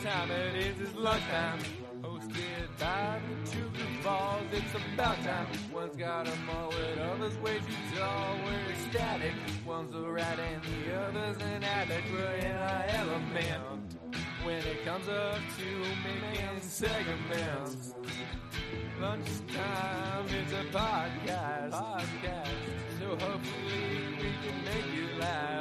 time it is, it's lunchtime. Hosted by the two goofballs, it's about time. One's got a mullet, others way too tall, we're ecstatic. One's a rat and the other's an addict, we're in our element. When it comes up to making segments, lunchtime is a podcast. podcast. So hopefully we can make you laugh.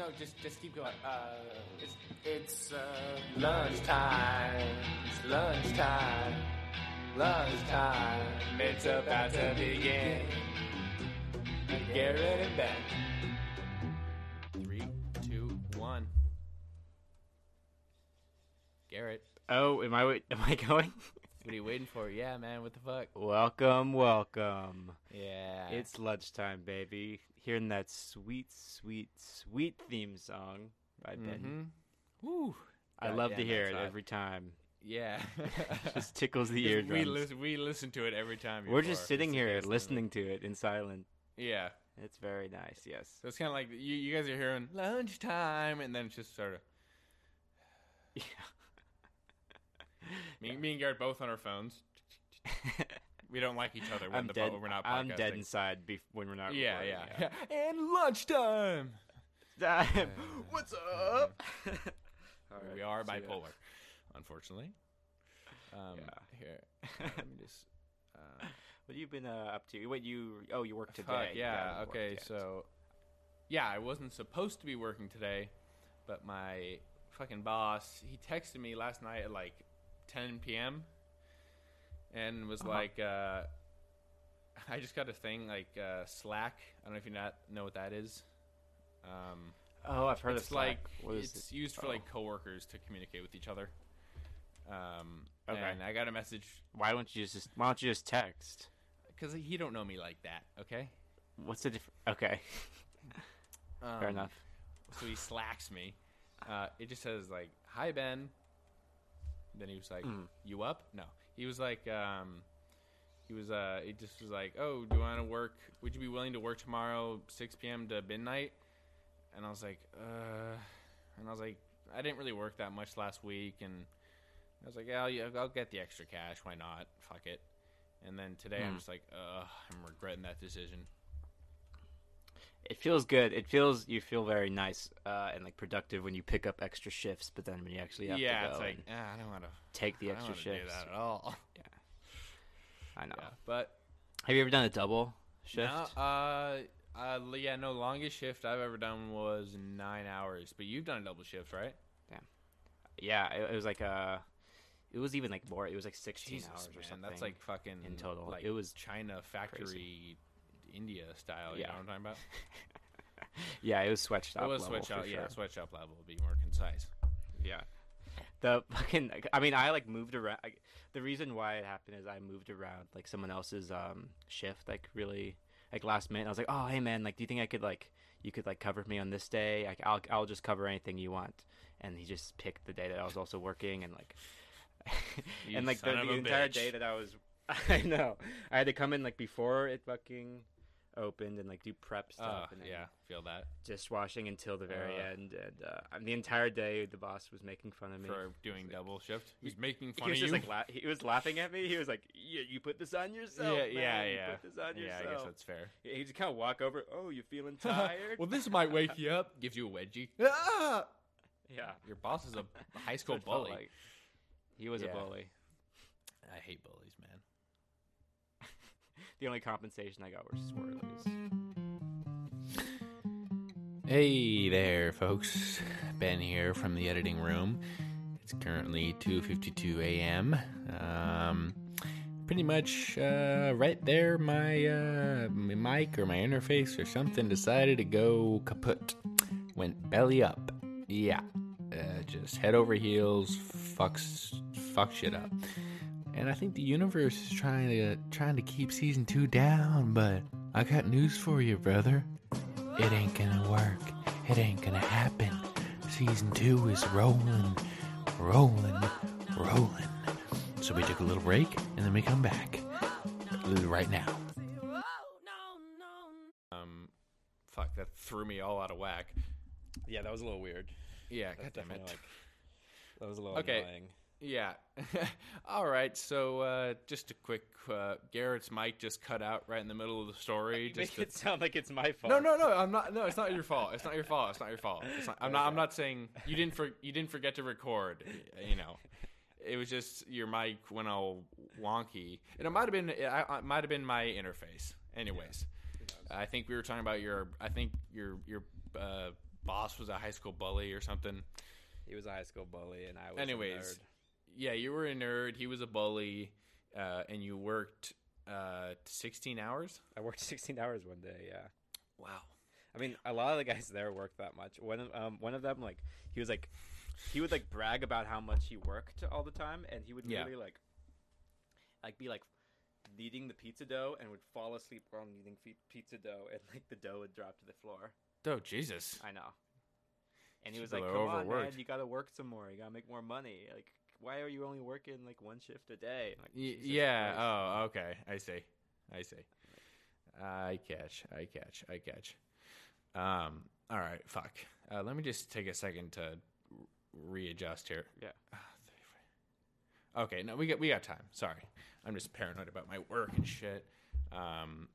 No, just just keep going. Uh, it's it's uh, Lunchtime. It's lunchtime. Lunchtime. It's about to begin. Garrett and Ben. Three, two, one. Garrett, oh, am I wait- am I going? what are you waiting for? Yeah, man, what the fuck? welcome, welcome. Yeah. It's lunchtime, baby. Hearing that sweet, sweet, sweet theme song by Ben. Mm-hmm. Woo. I love to hear it hot. every time. Yeah. Just tickles the we eardrums. listen, we listen to it every time. We're just sitting here listening to it in silence. Yeah. It's very nice. Yes. So it's kind of like you, you guys are hearing lunchtime, and then it's just sort of Yeah. me, me and Garrett both on our phones. We don't like each other when I'm the dead. we're not. I'm dead inside bef- when we're not. Yeah, recording, yeah, yeah. And lunchtime. Damn. What's up? All right, we are yeah. bipolar, unfortunately. Um, Yeah. Here, let me just. Uh, What have you been uh, up to? What you? Oh, you work today. Fuck, You yeah. Okay, yeah. so yeah, I wasn't supposed to be working today, but my fucking boss he texted me last night at like 10 p.m. and was Uh-huh. like, uh, "I just got a thing like uh, Slack. I don't know if you not know what that is. Um, Oh, I've heard it's of Slack. like it's it? used for Oh. like coworkers to communicate with each other. Um, Okay. and I got a message Why don't you just? Why don't you just text? because he don't know me like that. Okay. What's the difference? Okay, fair Um, enough. So he slacks me. Uh, it just says like, "Hi Ben." Then he was like, Mm. "You up?" No. He was like, um, he was uh, he just was like, "Oh, do you want to work? Would you be willing to work tomorrow, 6 p.m. to midnight?" And I was like, "Uh," and I was like, "I didn't really work that much last week," and I was like, "Yeah, I'll, I'll get the extra cash. Why not? Fuck it." And then today I'm Mm. just like, "Uh, I'm regretting that decision." It feels good. It feels you feel very nice uh, and like productive when you pick up extra shifts, but then when you actually have yeah, to go it's like, ah, I don't want to. take the I don't extra shifts, that at all. Yeah, I know. Yeah, but Have you ever done a double shift? No, uh, uh, yeah, no. Longest shift I've ever done was nine hours. But you've done a double shift, right? Yeah, it, it was like uh It was even like more. It was like sixteen Jesus, hours or something. that's like fucking in total. Like It was China factory, India style. You Yeah. know what I'm talking about? yeah, it was sweatshop. it was level sweatshop. for Yeah, sure. sweatshop level would be more concise. Yeah. The fucking I mean I like moved around I, the reason why it happened is I moved around like someone else's um shift like really like last minute I was like oh hey man like do you think I could like you could like cover me on this day like I'll I'll just cover anything you want and he just picked the day that I was also working and like and like the, the entire bitch. day that I was I know I had to come in like before it fucking opened and like do prep stuff and yeah, feel that dishwashing until the very Uh. end and uh, the entire day the boss was making fun of me for doing like- double shift. He's making he fun was of just you. like la- he was laughing at me. He was like, "Yeah, you put this on yourself. yeah, man. yeah, You yeah. Put this on yeah, yourself." I guess that's fair. He just kind of walk over. Oh, you feeling tired? well, this might wake you up. Gives you a wedgie. Ah! yeah. Your boss is a high school what it felt bully. like. He was Yeah. a bully. I hate bullies. The only compensation I got were swirlies. Hey there, folks. Ben here from the editing room. It's currently 2:52 a.m. Um, pretty much uh, right there, my uh, my mic or my interface or something decided to go kaput. Went belly up. Yeah, uh, just head over heels. Fucks fuck shit up. And I think the universe is trying to trying to keep season two down, but I got news for you, brother. It ain't gonna work. It ain't gonna happen. Season two is rolling, rolling, rolling. So we took a little break and then we come back right now. Um, fuck, that threw me all out of whack. Yeah, that was a little weird. Yeah, That's God damn it. like, that was a little Okay. annoying. Yeah. All right. So uh, just a quick uh, Garrett's mic just cut out right in the middle of the story. You Just make to- it sound like it's my fault. no, no, no. I'm not. No, it's not your fault. It's not your fault. It's not your fault. It's not, I'm not. I'm not saying you didn't. For, you didn't forget to record. You know, it was just your mic went all wonky, and it might have been. It, it might have been my interface. Anyways, I think we were talking about your. I think your your uh, boss was a high school bully or something. He was a high school bully, and I was. Anyways. Yeah, you were a nerd. He was a bully, uh, and you worked uh, 16 hours. I worked 16 hours one day. Yeah. Wow. I mean, a lot of the guys there worked that much. One of um, one of them, like, he was like, he would like brag about how much he worked all the time, and he would Yeah. really like, like be like kneading the pizza dough and would fall asleep while kneading pizza dough, and like the dough would drop to the floor. Oh Jesus. I know. And he was like, "Come on, man, you gotta work some more. You gotta make more money. Like, why are you only working like one shift a day?" Like, yeah. Oh, okay. I see. I see. I catch. I catch. I catch. Um. All right. Fuck. Uh, let me just take a second to readjust here. Yeah. Ah, Okay. No, we got we got time. Sorry. I'm just paranoid about my work and shit. Um.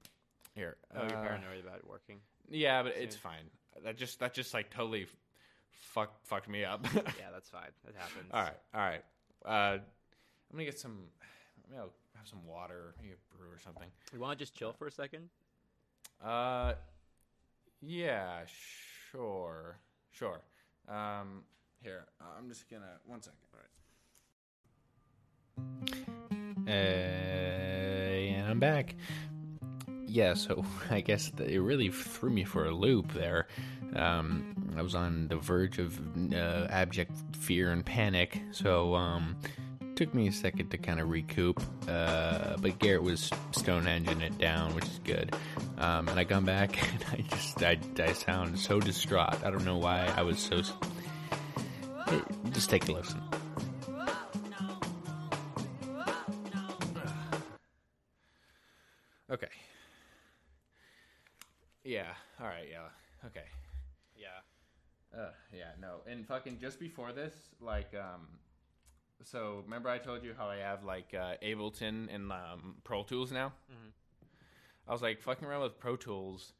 Here. Oh, you're uh, paranoid about working. Yeah, but it's fine. That just that just like totally fuck fucked me up. yeah, that's fine. That happens. all right, all right. Uh, I'm gonna get some. Maybe I'll have some water, maybe a brew or something. You want to just chill for a second? Uh, yeah, sure, sure. Um, here, I'm just gonna one second. All right. Uh, and I'm back. Yeah, so I guess that it really threw me for a loop there. Um, I was on the verge of uh, abject fear and panic, so um, took me a second to kind of recoup. Uh, but Garrett was Stonehenging it down, which is good. Um, and I come back and I just I, I sound so distraught. I don't know why I was so. Just take a listen. Fucking just before this, like, um, so remember I told you how I have like uh, Ableton and um, Pro Tools now? Mhm. I was like fucking around with Pro Tools,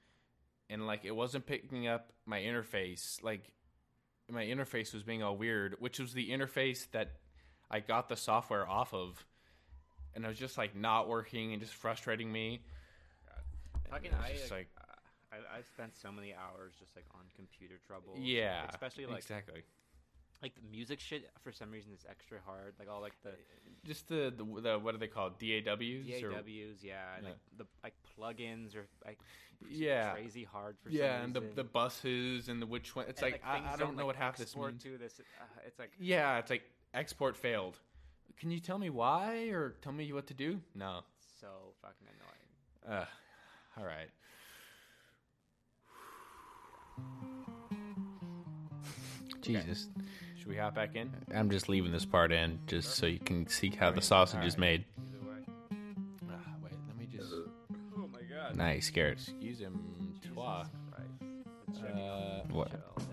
and like it wasn't picking up my interface. Like, my interface was being all weird, which was the interface that I got the software off of, and it was just like not working and just frustrating me. And Fucking, I, like, I, I spent so many hours just like on computer trouble. yeah, especially like exactly. like the music shit. For some reason, is extra hard. Like all like the Just the, the the what are they called? DAWs? or- DAWs, yeah, and Yeah. like the like plugins are like Yeah. crazy hard for yeah, some and the reason. the buses and the which one. It's And, like, things I, I don't know like, what half this means. to this. Uh, it's like Yeah, it's like export failed. Can you tell me why or tell me what to do? No. so fucking annoying. Uh, all right. Jesus. Should we hop back in? I'm just leaving this part in just so you can see how the sausage is made. Either. Ah, wait, let me just. Oh my god. Nice, Garrett. Excuse him, toi. Right. Uh, what? what?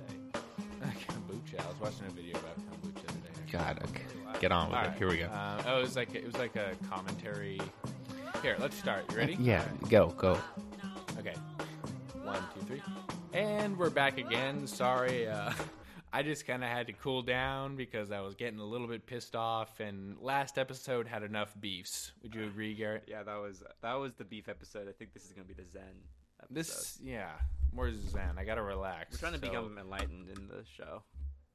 kombucha. I was watching a video about kombucha today. God, okay. get on with All it. right. Here we go. Uh, oh, it was like it was like a commentary. Here, let's start. You ready? Yeah, go, go. Okay. One, two, three. And we're back again. Sorry, uh, I just kind of had to cool down because I was getting a little bit pissed off, and last episode had enough beefs. Would you agree, Garrett? Yeah, that was that was the beef episode. I think this is gonna be the Zen. Episode. This, yeah, more zen. I gotta relax. we're trying to So, become enlightened in the show.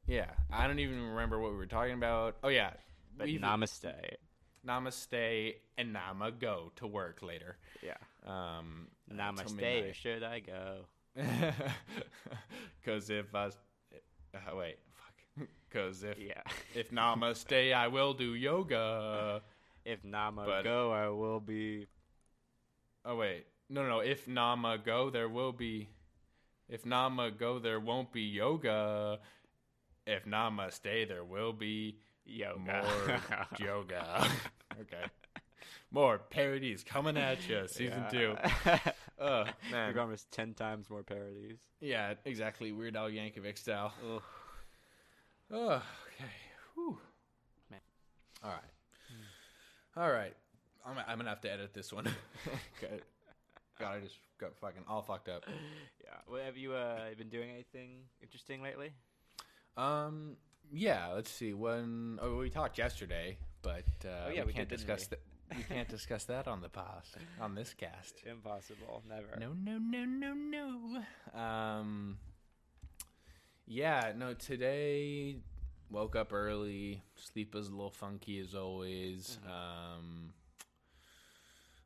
Yeah, I don't even remember what we were talking about. Oh yeah, But we've- namaste. namaste and nama go to work later. Yeah. Um, Namaste. Should I go? Because if I, uh, wait, fuck. Because if Yeah. if namaste, I will do yoga. if Nama But- go, I will be. Oh wait, no, no, no. If nama go, there will be. If nama go, there won't be yoga. If namaste, there will be Yoga. more yoga. okay. More parodies coming at you, season two. Oh We've man, almost ten times more parodies. yeah, exactly. Weird Al Yankovic style. Ugh. Oh, okay. Whew. Man. All right. All right. I'm, I'm gonna have to edit this one. God, God, I just got fucking all fucked up. Yeah. Well, have you uh, been doing anything interesting lately? Um. Yeah. Let's see. When oh, we talked yesterday, but uh, Oh, yeah, we, we can't did, didn't discuss that. We can't discuss that on the past on this cast. Impossible. Never. No, no, no, no, no. Um. Yeah. No. Today, woke up early. Sleep was a little funky as always. Um.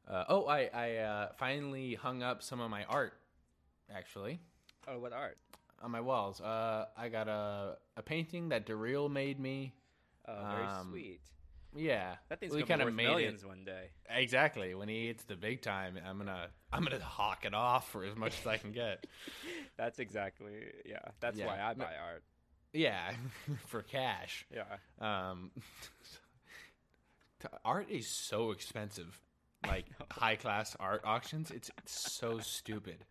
Uh, oh, I I uh, finally hung up some of my art. Actually, Oh, what art? on my walls. Uh, I got a a painting that Daryl made me. Oh, very Um, sweet. Yeah, That thing's we gonna be worth made it- millions one day. Exactly. When he hits the big time, I'm gonna I'm gonna hawk it off for as much as I can get. That's exactly yeah. That's Yeah. why I buy art. Yeah, for cash. Yeah. Um, t- art is so expensive. Like high class art auctions, it's so stupid.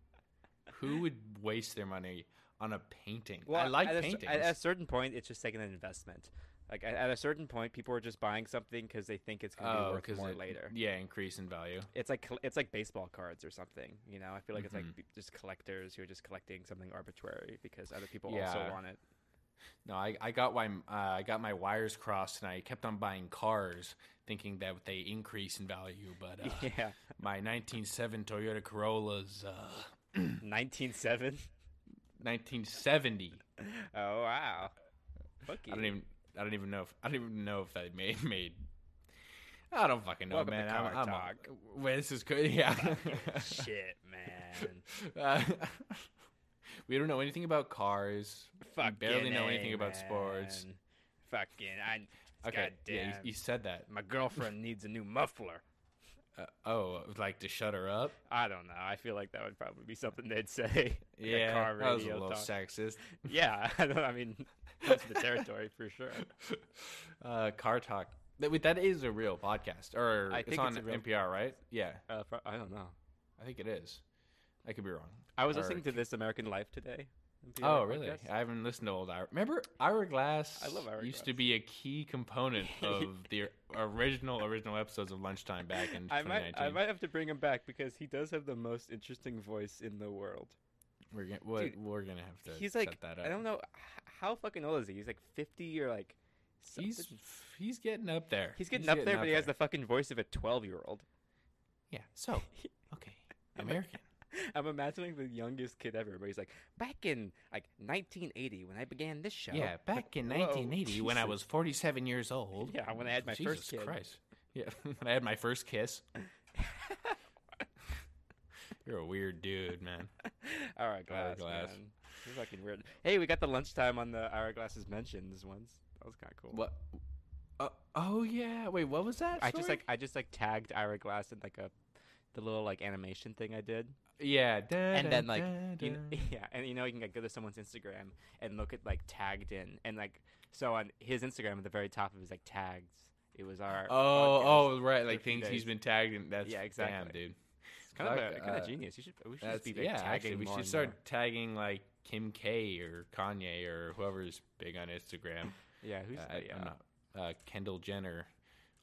Who would waste their money on a painting? Well, I like at paintings. At, at a certain point, it's just like an investment. Like at, at a certain point, people are just buying something because they think it's going to be worth more it- later. Yeah, increase in value. It's like it's like baseball cards or something. You know, I feel like it's Mhm. like just collectors who are just collecting something arbitrary because other people Yeah. also want it. No, I, I got my uh, I got my wires crossed, and I kept on buying cars, thinking that they increase in value. But uh, yeah, my 1907 Toyota Corolla's uh, nineteen seven. 1970. Oh wow. Fucky. I don't even I don't even know if I don't even know if that made made. I don't fucking know, Welcome to man. Car I'm, I'm a- Talk. Well, this is good. Yeah. Shit, man. Uh, we don't know anything about cars. Fucking we barely know A, anything about sports. Fucking, I. Okay, yeah, you, you said that. My girlfriend needs a new muffler. Uh, oh, like to shut her up? I don't know. I feel like that would probably be something they'd say. Yeah, car that was a little talk. sexist. Yeah, I, I mean, that's the territory for sure. Uh, car talk. That, that is a real podcast, or I it's think on it's a real- NPR, right? Yeah, Uh, I don't know. I think it is. I could be wrong. I was Or- listening to This American Life today. Oh, really? I haven't listened to old Ira. Remember, Ira Glass I love Ira used to be a key component of the original original episodes of Lunchtime back in I might, 2019. I might have to bring him back because he does have the most interesting voice in the world. We're gonna, what, Dude, we're gonna have to He's like, that up. I don't know how fucking old is he. He's like fifty or like. He's something. he's getting up there. he's getting up there, but he has the fucking voice of a twelve-year-old. yeah. So okay, American. I'm imagining the youngest kid ever, where he's like, back in like 1980 when I began this show. Yeah, back in Whoa, 1980 when I was 47 years old. Yeah, when I had my Jesus first kid. Christ. Yeah, when I had my first kiss. You're a weird dude, man. Hourglass, Hourglass. man. You're fucking weird. Hey, we got the lunchtime on the Ira Glass's mentions once. That was kind of cool. What? Uh, oh yeah. Wait, what was that? I just like I just like tagged Ira Glass in like a the little like animation thing I did, Yeah. and then like you kn- yeah, and you know you can like, go to someone's Instagram and look at like tagged in, and like so on his Instagram at the very top of his like tags, it was our Oh, oh, right. Like things he's been tagged in. That's Yeah, Damn, exactly. dude. It's kind of a, kind of uh, genius. You should we should just be like, yeah. tagging Actually, we should start more. tagging like Kim K or Kanye or whoever's big on Instagram. Yeah, who's Uh, yeah, I'm not. Uh, Kendall Jenner,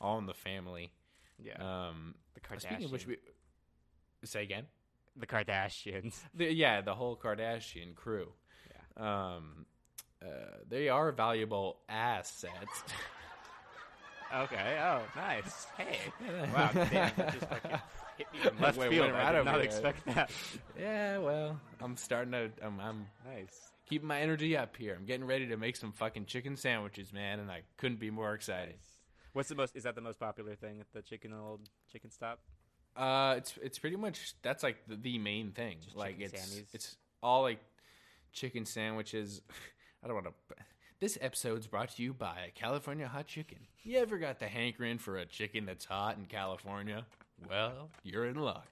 all in the family. yeah Um, the Kardashians. speaking of which, we say again. The Kardashians. The, yeah, the whole Kardashian crew. Yeah. Um, uh, they are valuable assets. Okay. Oh, nice. Hey. Wow. Damn. Just fucking hit me from left Wait, field. I did not expect that. yeah, well, I'm starting to. I'm, I'm Nice. keeping my energy up here. I'm getting ready to make some fucking chicken sandwiches, man, and I couldn't be more excited. Nice. What's the most? Is that the most popular thing at the chicken old chicken stop? Uh, it's it's pretty much that's like the, the main thing. Just like it's sammies? it's all like chicken sandwiches. I don't want to. This episode's brought to you by California Hot Chicken. You ever got the hankering for a chicken that's hot in California? Well, you're in luck.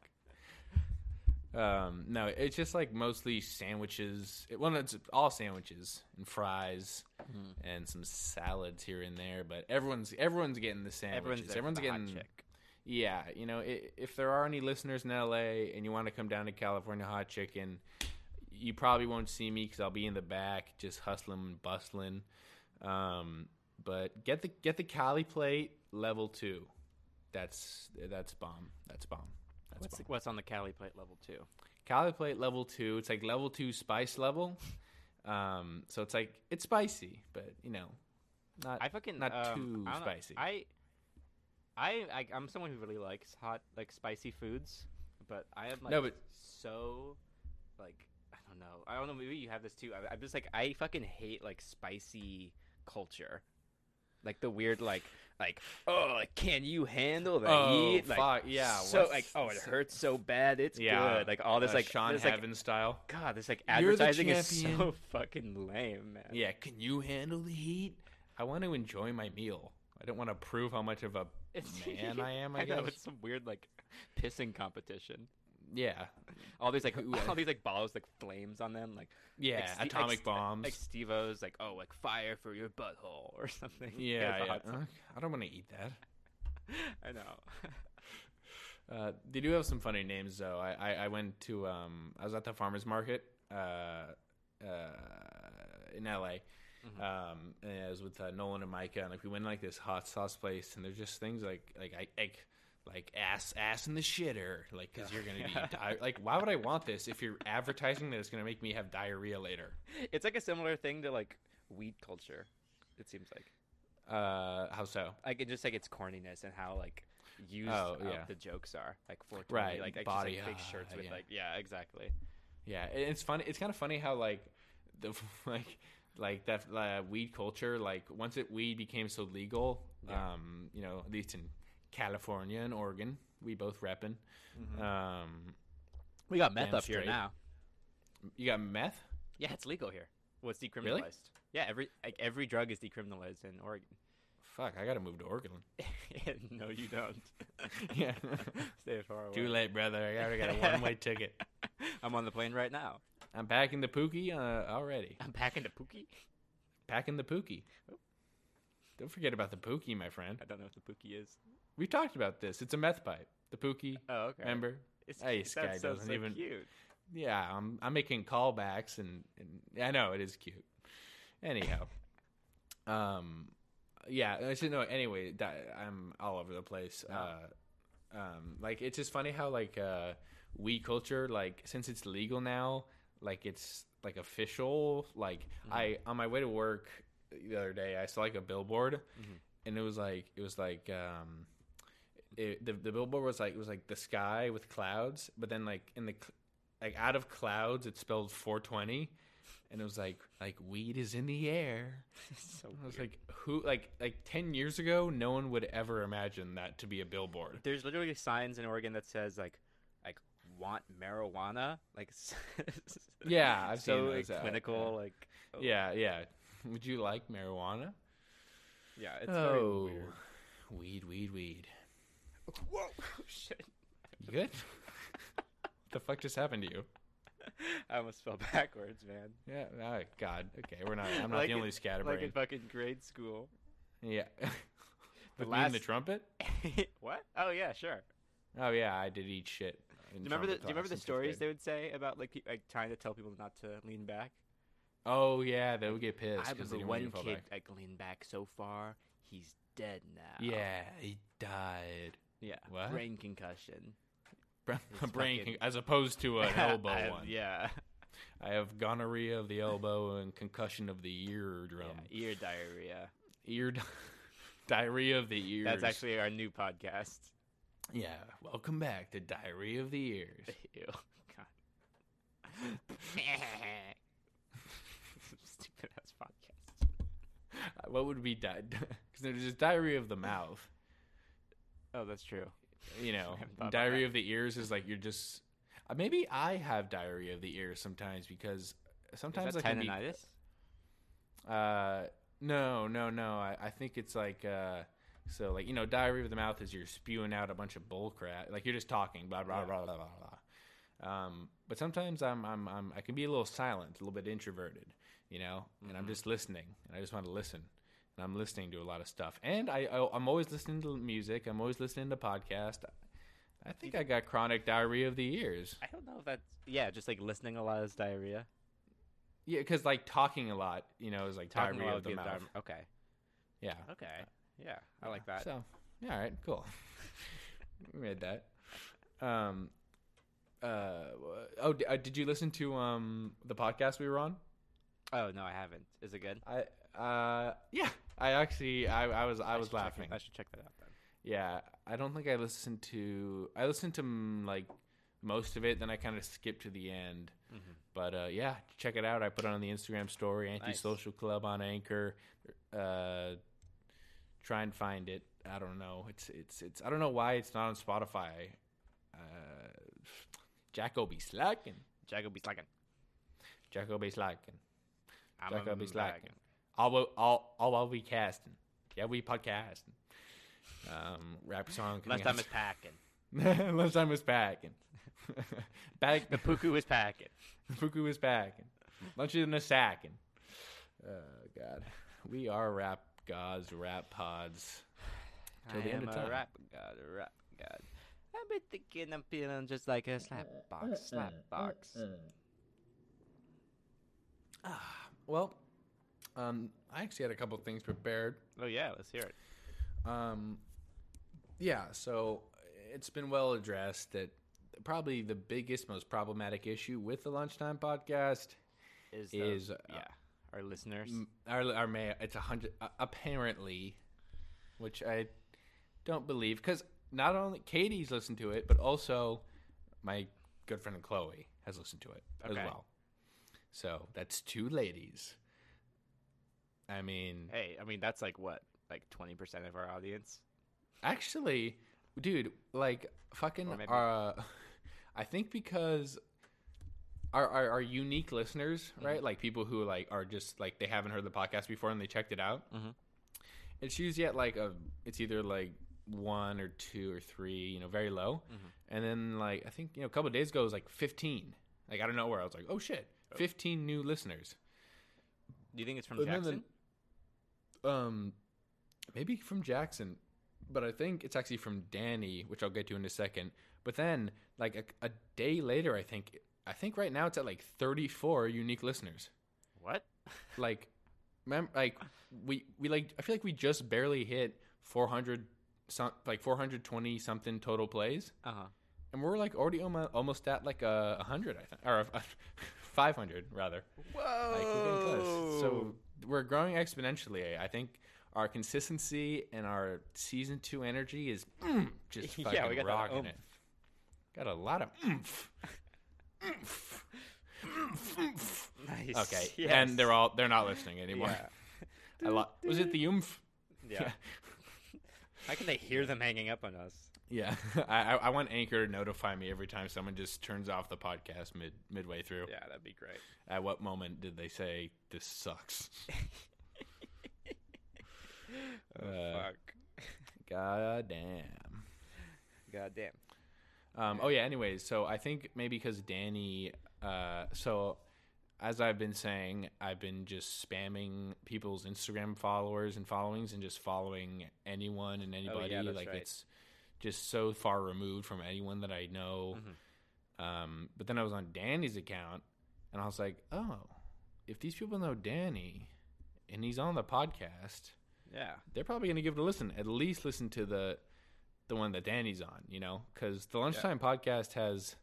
Um, no, it's just like mostly sandwiches. It, well, it's all sandwiches and fries and some salads here and there. But everyone's everyone's getting the sandwiches. Everyone's, everyone's the getting. Yeah, you know, if there are any listeners in LA and you want to come down to California Hot Chicken, you probably won't see me because I'll be in the back just hustling and bustling. Um, but get the get the Cali plate level two. That's that's bomb. That's bomb. That's What's bomb. what's on the Cali plate level two? Cali plate level two. It's like level two spice level. Um, so it's like it's spicy, but you know, not I fucking not um, too I spicy. I, I, I, I'm someone who really likes hot, like spicy foods, but I am like No, but- so, like I don't know. I don't know. Maybe you have this too. I, I'm just like I fucking hate like spicy culture, like the weird like like oh like can you handle the Oh, heat? Like, fuck, yeah, So what's- like oh it hurts so bad it's Yeah, good. Like all this uh, like Sean this, like, Heaven style. God, this like advertising is so fucking lame, man. Yeah, can you handle the heat? I want to enjoy my meal. I don't want to prove how much of a It's, man I am. I, I know it's some weird like pissing competition. Yeah, All these like all these like bottles like flames on them, like yeah. like, like, atomic Ste- bombs. Like Steve-O's, like oh like fire for your butthole or something. yeah, yeah. awesome. Uh, I don't want to eat that. I know. Uh, they do have some funny names though. I, I, I went to um I was at the farmers market uh, uh, in LA. Mhm. Um, was with uh, Nolan and Micah, and like we went like this hot sauce place, and there's just things like like I like like ass ass in the shitter, like because you're gonna be di- like why would I want this if you're advertising that it's gonna make me have diarrhea later? it's like a similar thing to like weed culture. It seems like Uh, how so? like it just like its corniness and how like used Oh, yeah. the jokes are like 420 Right, like, like body, just like big ah, shirts with yeah. like yeah exactly Yeah, it's funny. It's kind of funny how like the like like that uh, weed culture. Like once it weed became so legal, Yeah. um, you know, at least in California and Oregon, we both repping. Mm-hmm. Um, we got meth up here now you got meth. yeah it's legal here well it's decriminalized yeah every like every drug is decriminalized in Oregon Fuck, I gotta move to Oregon. no you don't Yeah. stay far away Too late, brother. I already got a one way ticket. I'm on the plane right now I'm packing the pookie uh, already. I'm packing the Pookie Packing the pookie. Don't forget about the pookie, my friend. I don't know what the Pookie is We've talked about this. It's a meth pipe. The pookie. oh okay Remember? it's, Hey, this guy so, doesn't so even- cute Yeah, I'm I'm making callbacks and, and I know it is cute. Anyhow, um, yeah, I should know. Anyway, that, I'm all over the place. Uh, um, like it's just funny how like uh, weed culture, like since it's legal now, like it's like official. Like I on my way to work the other day, I saw like a billboard, Mhm. and it was like it was like um, it, the the billboard was like it was like the sky with clouds, but then like in the like out of clouds it spelled 420 and it was like like weed is in the air. So i was weird. like who like like 10 years ago no one would ever imagine that to be a billboard. There's literally signs in Oregon that says like like want marijuana? Like Yeah, I've so seen like, uh, clinical like oh, yeah yeah. Would you like marijuana? Yeah it's very oh. weird. Weed weed weed. Whoa shit. You good? What the fuck just happened to you I almost fell backwards man. Yeah oh god. Okay we're not i'm not Like the in- only like scatterbrain in fucking grade school. Yeah. With last- the trumpet? What? Oh yeah sure. Oh yeah i did eat shit do you remember the do you remember the stories they would say about like, like trying to tell people not to lean back? Oh yeah, they would get pissed. I remember they one you to fall kid back. like leaned back so far he's dead now. Yeah, he died. yeah What? brain concussion brain, fucking- as opposed to an elbow I- one. yeah I have gonorrhea of the elbow and concussion of the eardrum. Yeah, ear diarrhea. Ear di- diarrhea of the ears. That's actually our new podcast. yeah. Welcome back to diarrhea of the ears. Ew. God. Stupid ass podcast. Uh, what would be di- because there's just diarrhea of the mouth. Oh, that's true. You know, I haven't thought about diarrhea of the ears is like you're just. Uh, maybe I have diarrhea of the ears sometimes because sometimes Is I that can be? Uh, no, no, no. I, I think it's like uh, so like you know, diarrhea of the mouth is you're spewing out a bunch of bull crap. Like you're just talking, blah blah Yeah. blah blah blah blah. Um, but sometimes I'm I'm I'm I can be a little silent, a little bit introverted, you know, and I'm Mhm. just listening, and I just want to listen. And I'm listening to a lot of stuff, and I, I I'm always listening to music. I'm always listening to podcast. I think I got chronic diarrhea of the ears. I don't know if that's yeah, just like listening a lot is diarrhea. Yeah, because like talking a lot, you know, is like Talking diarrhea of the mouth. diarrhea- Okay. Yeah. Okay. Yeah, I like that. So, yeah, all right, cool. we made that. Um, uh, oh, d- uh, did you listen to um the podcast we were on? Oh no, I haven't. Is it good? I uh yeah, I actually I I was I was check it- laughing. I should check that out then. Yeah, I don't think I listened to I listened to mm, like most of it, then I kind of skipped to the end. Mhm. But uh, yeah, check it out. I put it on the Instagram story, Anti-Social Club on Anchor. Uh, try and find it. I don't know. It's it's it's. I don't know why it's not on Spotify. Uh, Jacko be slacking. Jago be slacking. Jacko be slacking. Jacko be slacking. All will all all while we casting. Yeah, we podcasting. Um, rap song. Last time is packing. Last time was packing. Back The puku is packing. Fuku is packing. Lunch in a sacking. Oh God, we are rap gods, rap pods. Till the I end am of a time. rap god, a rap god. I've been thinking I'm feeling just like a slap box, slap box. Ah, well, um, I actually had a couple things prepared. Oh yeah, let's hear it. Um, yeah, so it's been well addressed that probably the biggest, most problematic issue with the lunchtime podcast Is the, is uh, yeah, our listeners. our our mayor. It's a hundred uh, apparently, which I don't believe because not only Katie's listened to it, but also my good friend Chloe has listened to it as well. So that's two ladies. I mean, Hey, I mean that's like what, like twenty percent of our audience. Actually, dude, like fucking maybe- uh I think because our, our our unique listeners, Mm-hmm. right? Like people who like are just like they haven't heard the podcast before and they checked it out. Mhm. It's usually at like a it's either like one or two or three, you know, very low. Mhm. And then like I think you know a couple days ago it was like 15. Like I don't know where I was like, "Oh shit, 15 new listeners." Do you think it's from But then Jackson? Um, maybe from Jackson, but I think it's actually from Danny, which I'll get to in a second. But then, like a, a day later, I think I think right now it's at like 34 unique listeners. what? Like, mem- like we we like I feel like we just barely hit 400 some like 420 something total plays, Uh huh. and we're like already almost at like a 100, I think, or a, 500 rather. Whoa! Like we're getting close. So we're growing exponentially. I think our consistency and our season two energy is mm, just Yeah, fucking we got rocking it. Got a lot of oomph. Oomph. Oomph, nice. Okay, Yes. and they're all they're not listening anymore. Yeah. I lo- was it the oomph? Yeah. How can they hear them hanging up on us? Yeah, I, I want Anchor to notify me every time someone just turns off the podcast mid midway through. Yeah, that'd be great. At what moment did they say this sucks? Oh, Uh, fuck. God damn. God damn. Um, oh yeah. Anyways, so I think maybe because Danny. Uh, so as I've been saying, I've been just spamming people's Instagram followers and followings, and just following anyone and anybody. Oh, that's like right. it's just so far removed from anyone that I know. Mhm. Um, but then I was on Danny's account, and I was like, oh, if these people know Danny, and he's on the podcast, Yeah. they're probably going to give it a listen. At least listen to the the one that Danny's on, you know, because the lunchtime podcast has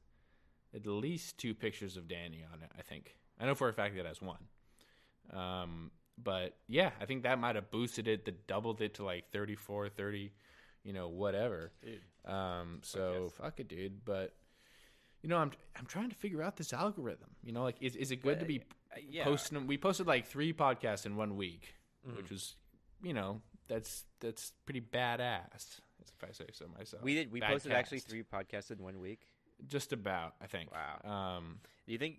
at least two pictures of Danny on it. I think I know for a fact that it has one. Um, but yeah, I think that might have boosted it, that doubled it to like 34, 30, you know, whatever. Um, so fuck it, dude. But you know, I'm I'm trying to figure out this algorithm. You know, like is is it good to be Uh, yeah. posting them? We posted like three podcasts in one week, Mhm. which was, you know, that's that's pretty badass, if I say so myself. We did. We posted actually three podcasts in one week. just about, I think. Wow. Um, Do you think?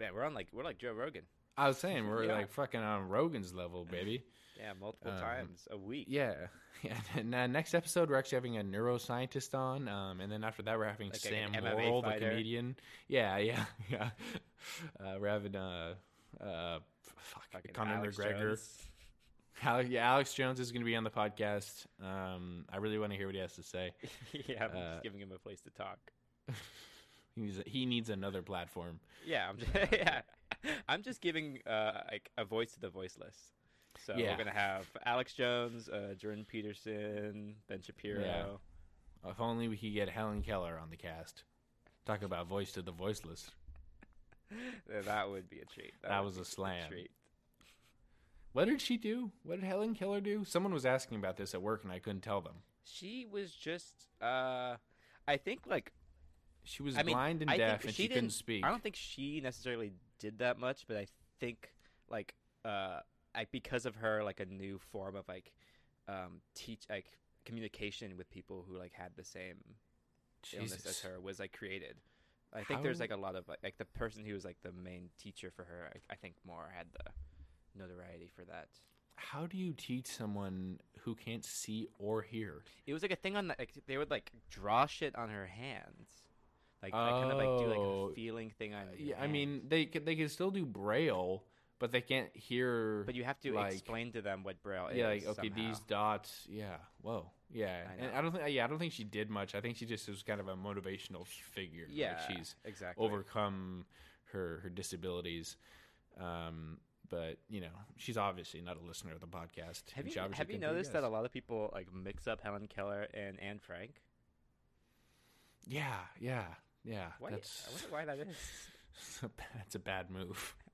Man, we're on like we're like Joe Rogan. I was saying we're Yeah. like fucking on Rogan's level, baby. Yeah, multiple Um, times a week. Yeah, yeah. And uh, next episode, we're actually having a neuroscientist on, um, and then after that, we're having Like Sam Morril, the comedian. Yeah, yeah, yeah. Uh, we're having uh, uh, fuck, Fucking Conor Alex McGregor. Jones. Alex, yeah, Alex Jones is going to be on the podcast. Um, I really want to hear what he has to say. yeah, I'm Uh, just giving him a place to talk. He needs, he needs another platform. Yeah, I'm just, yeah. I'm just giving uh, like a voice to the voiceless. So Yeah. we're gonna have Alex Jones, uh, Jordan Peterson, Ben Shapiro. If only we could get Helen Keller on the cast. Talk about voice to the voiceless. That would be a treat. That would was a slam. treat. What did she do? What did Helen Keller do? Someone was asking about this at work and I couldn't tell them. She was just, uh, I think like She was I mean, blind and I deaf and she, she couldn't speak. I don't think she necessarily did that much, but I think like uh, I because of her like a new form of like um teach like communication with people who like had the same illness as her was like created. I think there's like a lot of like, like the person who was like the main teacher for her. I, I think more had the notoriety for that. How do you teach someone who can't see or hear? It was like a thing on the, like they would like draw shit on her hands, like, like kind of like do like Oh. a feeling thing on. your Yeah, I mean, they could, they can still do braille, but they can't hear. but you have to like- explain to them what braille is. yeah, like okay, somehow. these dots. Yeah, whoa, yeah. I and. I don't think. Yeah, I don't think she did much. I think she just was kind of a motivational figure. like, Yeah, she's exactly. overcome her her disabilities. Um, but you know, she's obviously not a listener of the podcast. Have you have you noticed that a lot of people like mix up Helen Keller and Anne Frank? Yeah, yeah, yeah. Why? That's I wonder why that is. that's a bad move.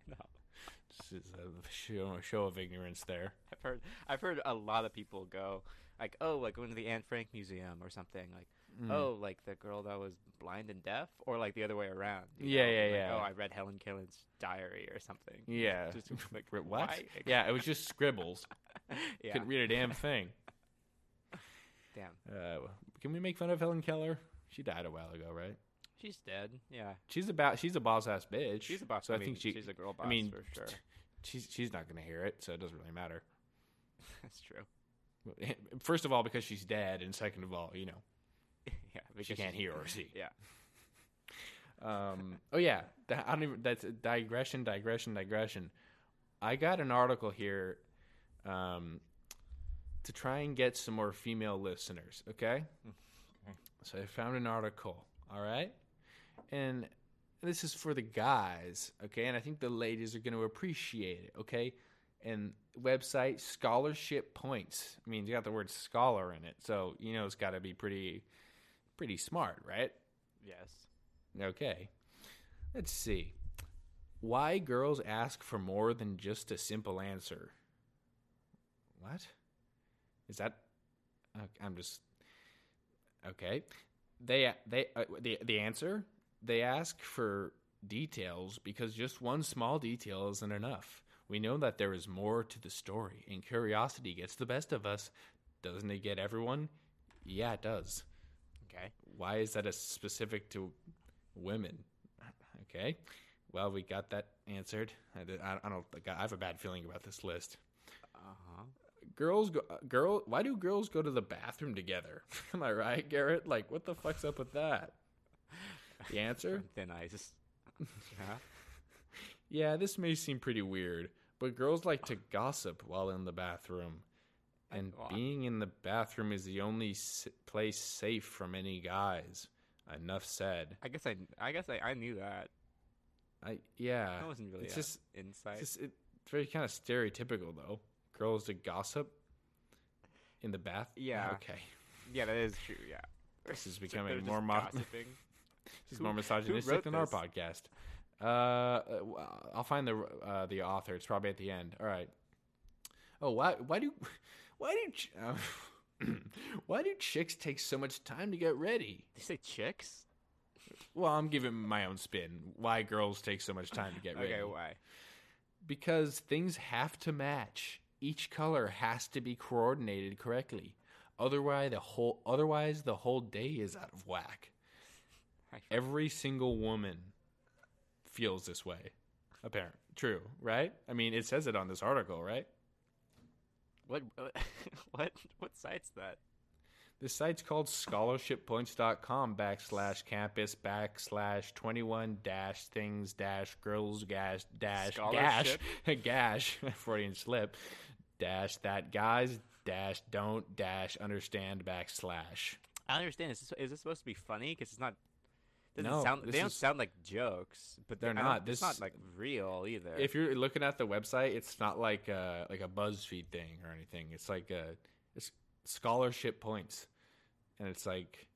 is a show, a show of ignorance there. I've heard I've heard a lot of people go like, oh, like going to the Anne Frank Museum or something like. Mm. Oh, like the girl that was blind and deaf, or like the other way around. Yeah, know? yeah, Like, yeah. Oh, I read Helen Keller's diary or something. Yeah. Just like what? why? Yeah, it was just scribbles. yeah. Couldn't read a damn thing. Damn. Uh, can we make fun of Helen Keller? She died a while ago, right? She's dead. Yeah. She's about she's a boss ass bitch. She's a boss. So I, mean, think she she's a girl boss I mean, for sure. She's she's not gonna hear it, so it doesn't really matter. That's true. First of all, because she's dead, and second of all, you know, yeah. she can't hear or see. Yeah. Um, oh yeah, that, I don't even. That's a digression, digression, digression. I got an article here, um, to try and get some more female listeners. Okay. Okay, so I found an article. All right, and this is for the guys. Okay, and I think the ladies are going to appreciate it. Okay, and website scholarship points. I mean, you got the word scholar in it, so you know it's got to be pretty, pretty smart, right? Yes. Okay. Let's see. Why girls ask for more than just a simple answer? What? Is that I'm just Okay. They they uh, the the answer, they ask for details because just one small detail isn't enough. We know that there is more to the story and curiosity gets the best of us. Doesn't it get everyone? Yeah, it does Okay. why is that a specific to women? Okay, well we got that answered. I, I, I don't. I have a bad feeling about this list. Uh huh. Girls go. Girl, why do girls go to the bathroom together? Am I right, Garrett? Like, what the fuck's up with that? The answer? Thin ice. yeah. Yeah, this may seem pretty weird, but girls like to gossip while in the bathroom. And well, being in the bathroom is the only s- place safe from any guys. Enough said. I guess I. I guess I. I knew that. I yeah. That wasn't really it's just insight. It's, just, it's very kind of stereotypical, though. Girls to gossip in the bath. Yeah. Okay. Yeah, that is true. Yeah. This is becoming more mo- this is Who- more misogynistic than our podcast. Uh, Uh, I'll find the uh, the author. It's probably at the end. All right. Oh, why why do why do uh, why do chicks take so much time to get ready? They say chicks. Well, I'm giving my own spin. Why girls take so much time to get ready? Okay, why? because things have to match. Each color has to be coordinated correctly. Otherwise, the whole otherwise the whole day is out of whack. Every single woman feels this way. Apparent, true, right? I mean, it says it on this article, right? What? What? What site's that? This site's called scholarshippoints.com backslash campus backslash 21 dash things dash girls gash dash gash gash Freudian slip dash that guys dash don't dash understand backslash. I understand. Is this, is this supposed to be funny? Because it's not. Doesn't No, sound they don't is- sound like jokes, but They're don't- not. This- not like real either. If you're looking at the website, it's not like a, like a BuzzFeed thing or anything. It's like a it's scholarship points, and it's like,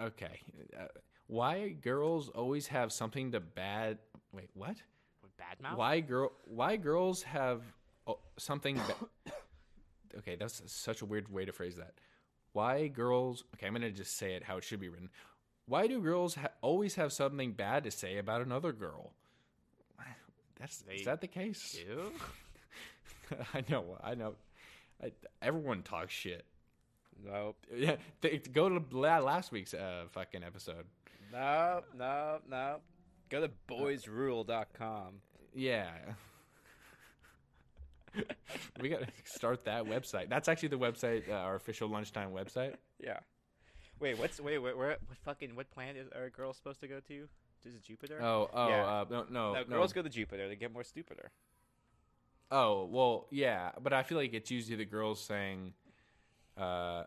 okay, uh, why girls always have something to bad? Wait, what? bad mouth. Why girl? Why girls have oh, something? Ba- okay, that's such a weird way to phrase that. Why girls? Okay, I'm gonna just say it how it should be written. Why do girls ha- always have something bad to say about another girl? That's They is that the case? Do? I know, I know. I, everyone talks shit. Nope. Yeah, th- go to last week's uh, fucking episode. Nope. Nope. Nope. Go to boysrule.com. Yeah. we got to start that website. That's actually the website, uh, our official lunchtime website. Yeah. Wait, what's wait, wait, where, what fucking what planet is are girls supposed to go to? Is it Jupiter? Oh, oh, Yeah. uh, no, no, no, no. girls go to Jupiter. They get more stupider. Oh, well, yeah, but I feel like it's usually the girls saying, uh,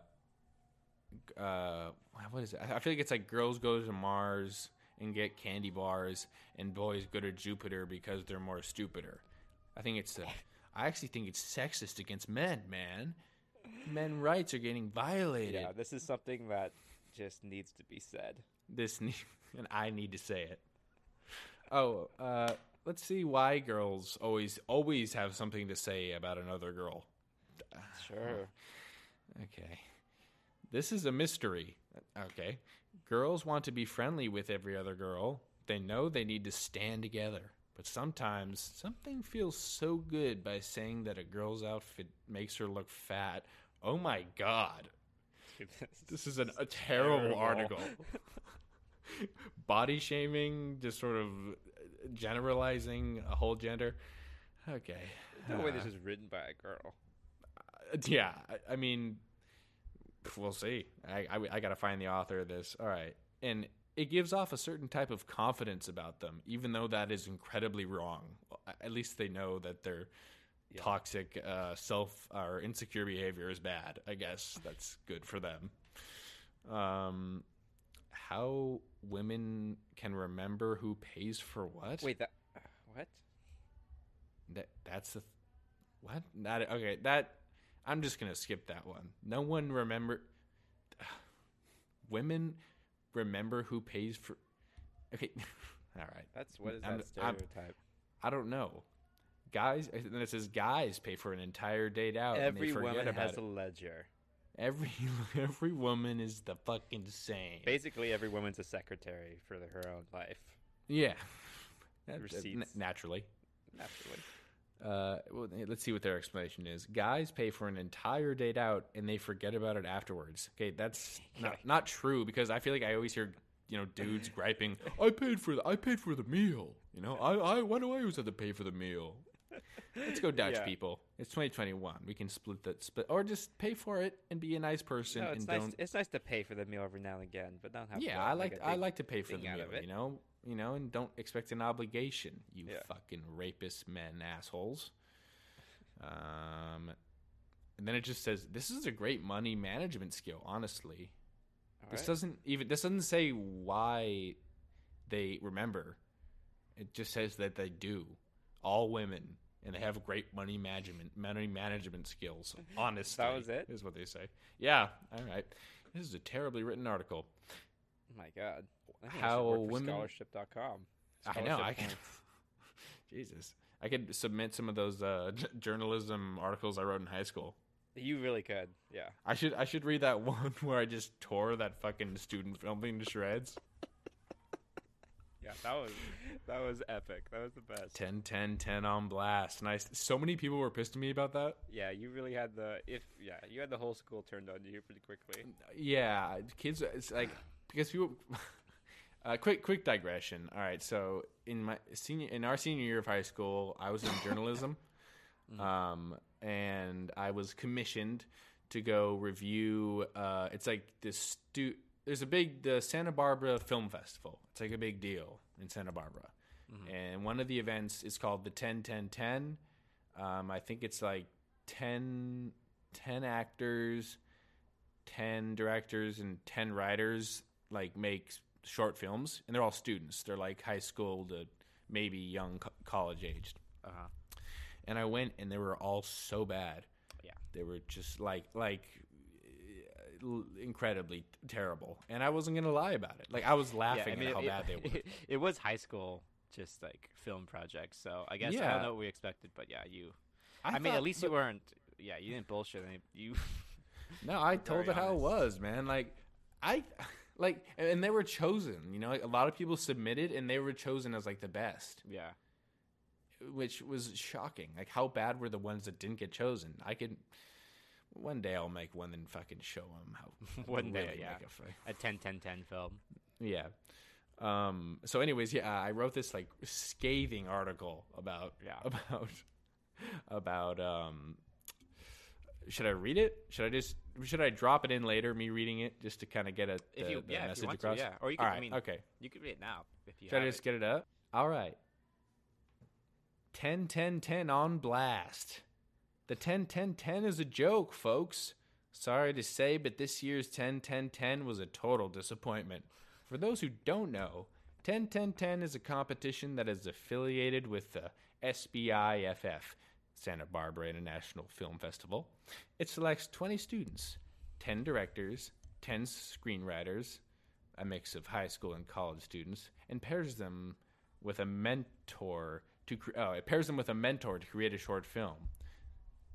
uh, what is it? I feel like it's like girls go to Mars and get candy bars, and boys go to Jupiter because they're more stupider. I think it's, uh, I actually think it's sexist against men, man. Men rights are getting violated. Yeah, this is something that just needs to be said. This ne- and I need to say it. Oh, uh, let's see why girls always always have something to say about another girl. Sure. Okay. This is a mystery. Okay. Girls want to be friendly with every other girl. They know they need to stand together. But sometimes something feels so good by saying that a girl's outfit makes her look fat. Oh my god. This is an, a terrible, terrible. article. Body shaming, just sort of generalizing a whole gender. Okay. No way this Uh, is written by a girl. uh, yeah, I, I mean, we'll see. I, I, I got to find the author of this. All right. And it gives off a certain type of confidence about them, even though that is incredibly wrong. At least they know that their Yeah. toxic uh, self or insecure behavior is bad. I guess that's good for them. Um, how women can remember who pays for what? Wait, that what? That that's the what? Not okay. That I'm just gonna skip that one. No one remember. Women remember who pays for. Okay, all right. That's what is I'm- that I'm- stereotype? I don't know. Guys, and then it says guys pay for an entire date out. and Every woman about has it. a ledger. Every every woman is the fucking same. Basically, every woman's a secretary for the- her own life. Yeah. Receipts. naturally. Naturally. Uh, well, let's see what their explanation is. Guys pay for an entire date out and they forget about it afterwards. Okay, that's not not true because I feel like I always hear you know dudes griping, "I paid for the I paid for the meal." You know, I I why do I always have to pay for the meal? Let's go Dutch Yeah. people. It's 2021. We can split that split or just pay for it and be a nice person No, it's and nice. don't. It's nice to pay for the meal every now and again, but don't have. yeah, I like I like to pay for the meal. You know, you know, and don't expect an obligation. You Yeah. fucking rapist men assholes. Um, and then it just says this is a great money management skill. Honestly, All this right. doesn't even this doesn't say why they remember. It just says that they do. All women and they have great money management money management skills. Honestly, that was it? Is what they say. Yeah. All right. This is a terribly written article. Oh my god. I think I How women- Scholarship.com. I know. I can. Jesus, I could submit some of those uh, j- journalism articles I wrote in high school. You really could. Yeah. I should. I should read that one where I just tore that fucking student filming to shreds. Yeah. That was that was epic. That was the best. 10, 10, 10 on blast. Nice. So many people were pissed at me about that. Yeah, you really had the if yeah you had the whole school turned on you pretty quickly. Yeah, kids. It's like because people. Uh, quick, quick digression. All right, so in my senior, in our senior year of high school, I was in journalism, um, and I was commissioned to go review. Uh, it's like this stu- There's a big the Santa Barbara Film Festival. It's like a big deal in Santa Barbara, and one of the events is called the 10 10 10. Um, I think it's like 10, 10 actors, 10 directors and 10 writers like make short films, and they're all students. They're like high school to maybe young co- college aged. Uh huh. And I went, and they were all so bad. Yeah. They were just like like incredibly terrible, and I wasn't gonna lie about it. Like I was laughing at how it, bad they were. It, it was high school, just like film projects. So I guess I don't know what we expected, but yeah, you. I, mean, thought- at least but- you weren't. Yeah, you didn't bullshit. any- You. No, I told it how it was, man. Like I like and they were chosen, you know, like a lot of people submitted and they were chosen as like the best, yeah. which was shocking. Like how bad were the ones that didn't get chosen? I could one day I'll make one and fucking show them how One day, really yeah. make a A 10 10 10 film. yeah. Um so anyways, yeah, I wrote this like scathing article about Yeah. about about um should I read it? Should I just should I drop it in later? Me reading it just to kind of get a If you, the yeah, if message you want across. to, yeah. Or you could, All right. I mean, okay. you could read it now if you Should I just it. get it up? All right. 10 10 10 on blast. The 10 10 10 is a joke, folks. Sorry to say, but this year's 10 10 10 was a total disappointment. For those who don't know, 10 10 10 is a competition that is affiliated with the SBIFF, Santa Barbara International Film Festival. It selects 20 students, 10 directors, 10 screenwriters, a mix of high school and college students, and pairs them with a mentor to oh, it pairs them with a mentor to create a short film.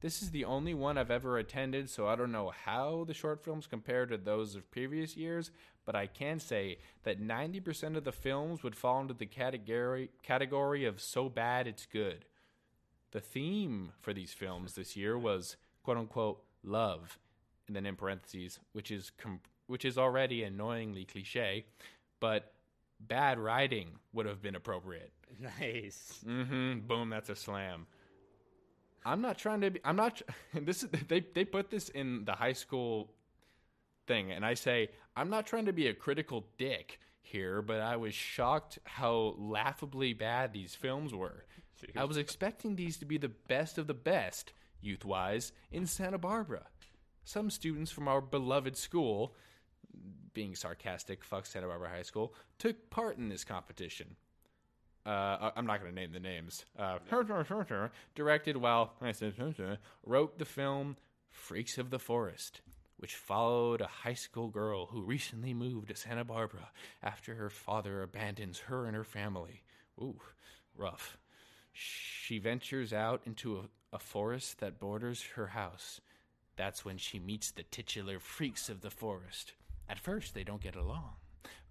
This is the only one I've ever attended, so I don't know how the short films compare to those of previous years, but I can say that 90% of the films would fall into the category category of so bad it's good. The theme for these films this year was quote unquote love, and then in parentheses, which is com- which is already annoyingly cliche, but bad writing would have been appropriate. Nice. Mm-hmm. Boom. That's a slam. I'm not trying to be. I'm not. This is they. They put this in the high school thing, and I say I'm not trying to be a critical dick here, but I was shocked how laughably bad these films were. I was expecting these to be the best of the best, youth wise, in Santa Barbara. Some students from our beloved school, being sarcastic, fuck Santa Barbara High School, took part in this competition. Uh, I'm not going to name the names. Uh, directed while wrote the film Freaks of the Forest, which followed a high school girl who recently moved to Santa Barbara after her father abandons her and her family. Ooh, rough. She ventures out into a, a forest that borders her house. That's when she meets the titular freaks of the forest. At first, they don't get along.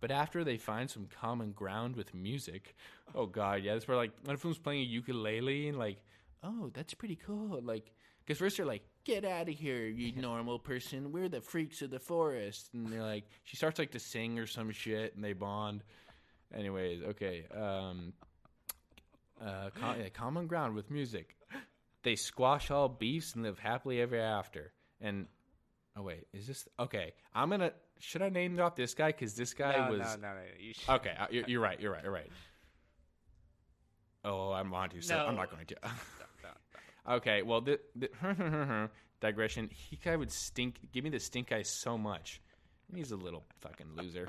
But after they find some common ground with music, oh god, yeah, that's where like one of them's playing a ukulele and like, oh, that's pretty cool. Like, because first they're like, get out of here, you normal person. We're the freaks of the forest, and they're like, she starts like to sing or some shit, and they bond. Anyways, okay, um, uh, com- yeah, common ground with music. They squash all beefs and live happily ever after. And oh wait, is this okay? I'm gonna. Should I name drop this guy? Because this guy no, was no, no, no. You should. okay. uh, You're, you're right. You're right. You're right. Oh, I'm on to. So I'm not going to. No, no, okay. Well, the, the digression. He guy would stink. Give me the stink eye so much. He's a little fucking loser.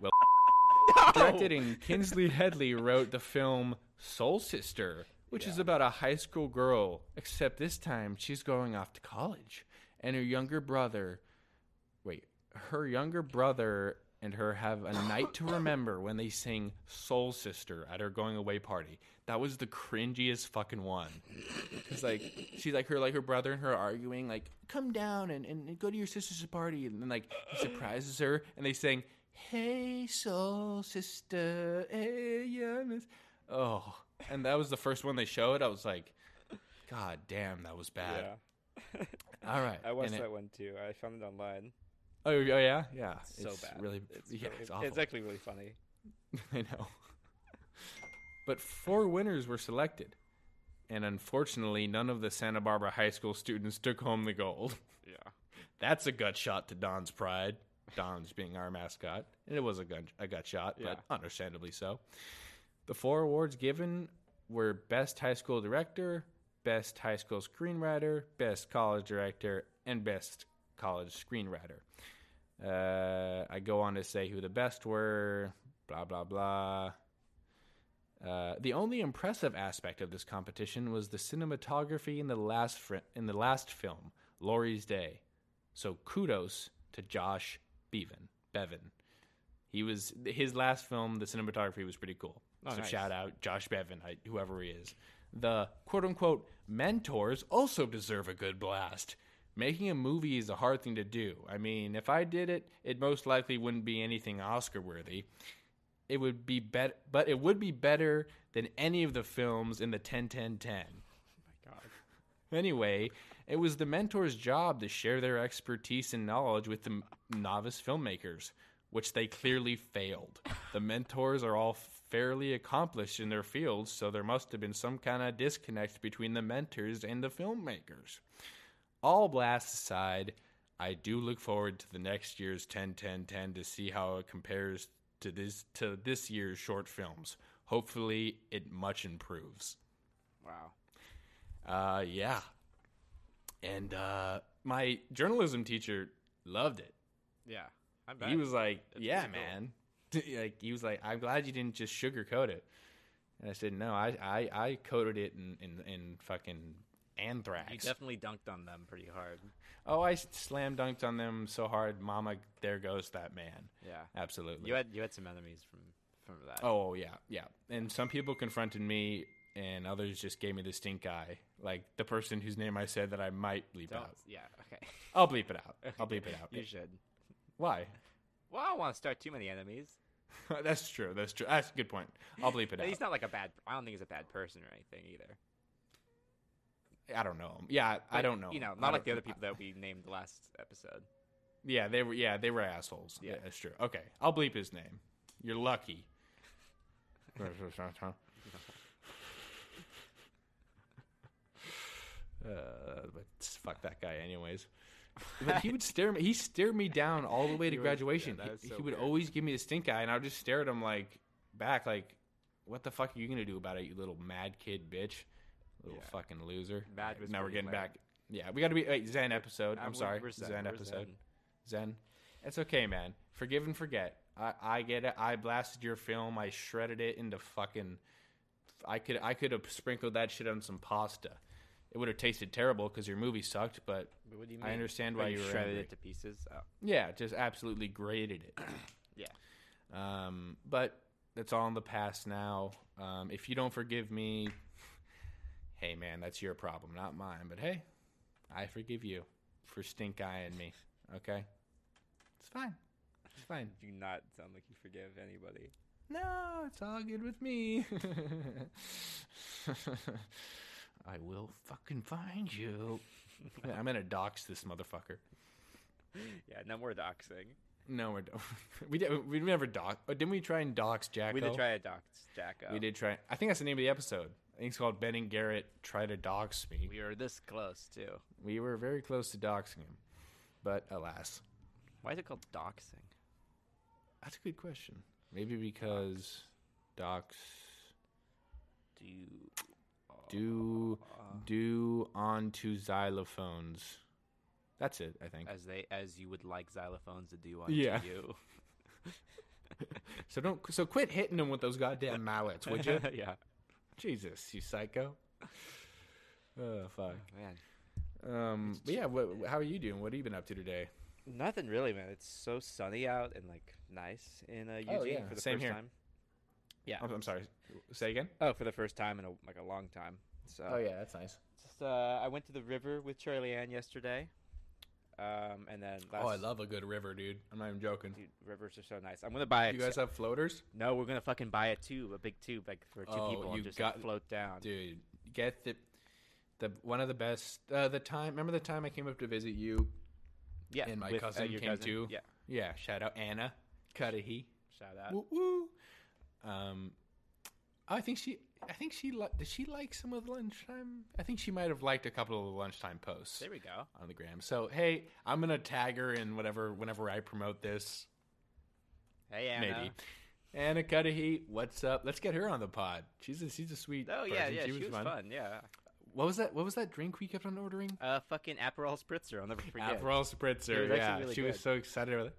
Well, directed and Kinsley Headley wrote the film Soul Sister, which is about a high school girl, except this time she's going off to college, and her younger brother. Her younger brother and her have a night to remember when they sing Soul Sister at her going away party. That was the cringiest fucking one. Cause like she's like her like her brother and her arguing like come down and, and go to your sister's party and then like he surprises her and they sing Hey Soul Sister Hey yeah miss Oh and that was the first one they showed. I was like, God damn, that was bad. Yeah. All right. I watched and it- that one too. I found it online. Oh, oh yeah, yeah. so it's bad. Really, It's yeah, really- it's awful. It's actually really funny. I know. But four winners were selected, and unfortunately, none of the Santa Barbara High School students took home the gold. Yeah. That's a gut shot to Don's pride. Don's being our mascot, and it was a gun a gut shot, Yeah. but understandably so. The four awards given were Best High School Director, Best High School Screenwriter, Best College Director, and Best College Screenwriter. Uh, I go on to say who the best were. Blah blah blah. Uh, the only impressive aspect of this competition was the cinematography in the last fr- in the last film, Laurie's Day. So kudos to Josh Bevan. Bevan. He was his last film. The cinematography was pretty cool. Oh, so nice. shout out Josh Bevan, whoever he is. The quote unquote mentors also deserve a good blast. Making a movie is a hard thing to do. I mean, if I did it, it most likely wouldn't be anything Oscar worthy. It would be better, but it would be better than any of the films in the 10 10 10. my God. Anyway, it was the mentor's job to share their expertise and knowledge with the novice filmmakers, which they clearly failed. The mentors are all fairly accomplished in their fields, so there must have been some kind of disconnect between the mentors and the filmmakers. All blasts aside, I do look forward to the next year's 10 10 10 to see how it compares to this to this year's short films. Hopefully, it much improves. Wow. Uh, yeah. And uh, my journalism teacher loved it. Yeah. I bet. He was like, That's "Yeah, pretty cool. man." like he was like, "I'm glad you didn't just sugarcoat it." And I said, "No, I I, I coated it in, in in fucking You anthrax." definitely dunked on them pretty hard. oh, I slam dunked on them so hard, Mama. There goes that man. Yeah. Absolutely. You had you had some enemies from from that. Oh, oh yeah, yeah. And some people confronted me, and others just gave me the stink eye. Like the person whose name I said that I might bleep Don't- out. yeah. Okay. I'll bleep it out. I'll bleep it out. You should. Why? Well, I don't want to start too many enemies. That's true. That's true. That's a good point. I'll bleep it out. He's not like a bad. I don't think he's a bad person or anything either. I don't know him. Yeah, I don't know. You know. Not like the other people that we named last episode. Yeah, they were. Yeah, they were assholes. Yeah, Yeah. that's true. Okay, I'll bleep his name. You're lucky. uh, but fuck that guy, anyways. But he would stare me. He stared me down all the way to was- graduation. yeah, he so he would always give me the stink eye, and I would just stare at him like back, like, "What the fuck are you gonna do about it, you little mad kid bitch, little Yeah. fucking loser?" Mad was now we're getting lame. back. Yeah, we got to be wait, Zen episode. I'm Uh, sorry, we're Zen, Zen, we're episode. Zen. Zen. It's okay, man. Forgive and forget. I, I get it. I blasted your film. I shredded it into fucking. I could I could have sprinkled that shit on some pasta. It would have tasted terrible because your movie sucked. But But what do you I understand why you were shredded angry. it to pieces. Oh. yeah, just absolutely grated it. Yeah. Um, but that's all in the past now. Um, if you don't forgive me, hey man, that's your problem, not mine. But hey, I forgive you for stink eyeing me. Okay, it's fine. It's fine. Do not sound like you forgive anybody. No, it's all good with me. I will fucking find you. I'm gonna dox this motherfucker. Yeah, no more doxing. No, we're we did, we never dox. Oh, didn't we try and dox Jacko? We did try to dox Jacko. We did try. I think that's the name of the episode. I think it's called Ben and Garrett try to dox me. We were this close too. We were very close to doxing him, but alas, Why is it called doxing? that's a good question. Maybe because dox Do do uh, do onto xylophones. That's it. I think. as they as you would like xylophones to do on Yeah. you? So don't. So quit hitting them with those goddamn mallets, would you? yeah. Jesus, you psycho. Oh fuck. Man, Um. But yeah. What, how are you doing? What have you been up to today? nothing really, man. It's so sunny out and like nice in uh, Eugene Oh, yeah, for the same first here. time. Yeah. I'm, I'm sorry. Say again. Oh, for the first time in a, like a long time. So Oh yeah, that's nice. just uh, I went to the river with Charlie Ann yesterday. Um, and then last, Oh, I love a good river, dude. I'm not even joking. Dude, rivers are so nice. I'm gonna buy it. You guys have floaters, no, we're gonna fucking buy a tube, a big tube, like for two Oh, people, you and just got- like, float down. dude. Get the the one of the best. Uh, the time. Remember the time I came up to visit you? Yeah, and my with, uh, cousin your came cousin. too. Yeah, Yeah. Shout out Anna Cudahy. shout out. Woo woo. Um, I think she. I think she. li- Did she like some of the lunchtime? I think she might have liked a couple of the lunchtime posts There we go. on the gram. So hey, I'm gonna tag her in whatever whenever I promote this. Hey Anna. Maybe. Anna Cudahy, what's up? Let's get her on the pod. She's a she's a sweet. Oh yeah, person. yeah, she, was, fun. Yeah, What was that? What was that drink we kept on ordering? uh, fucking Aperol spritzer. I'll never forget. Aperol spritzer. Was Yeah, really she was so excited about it.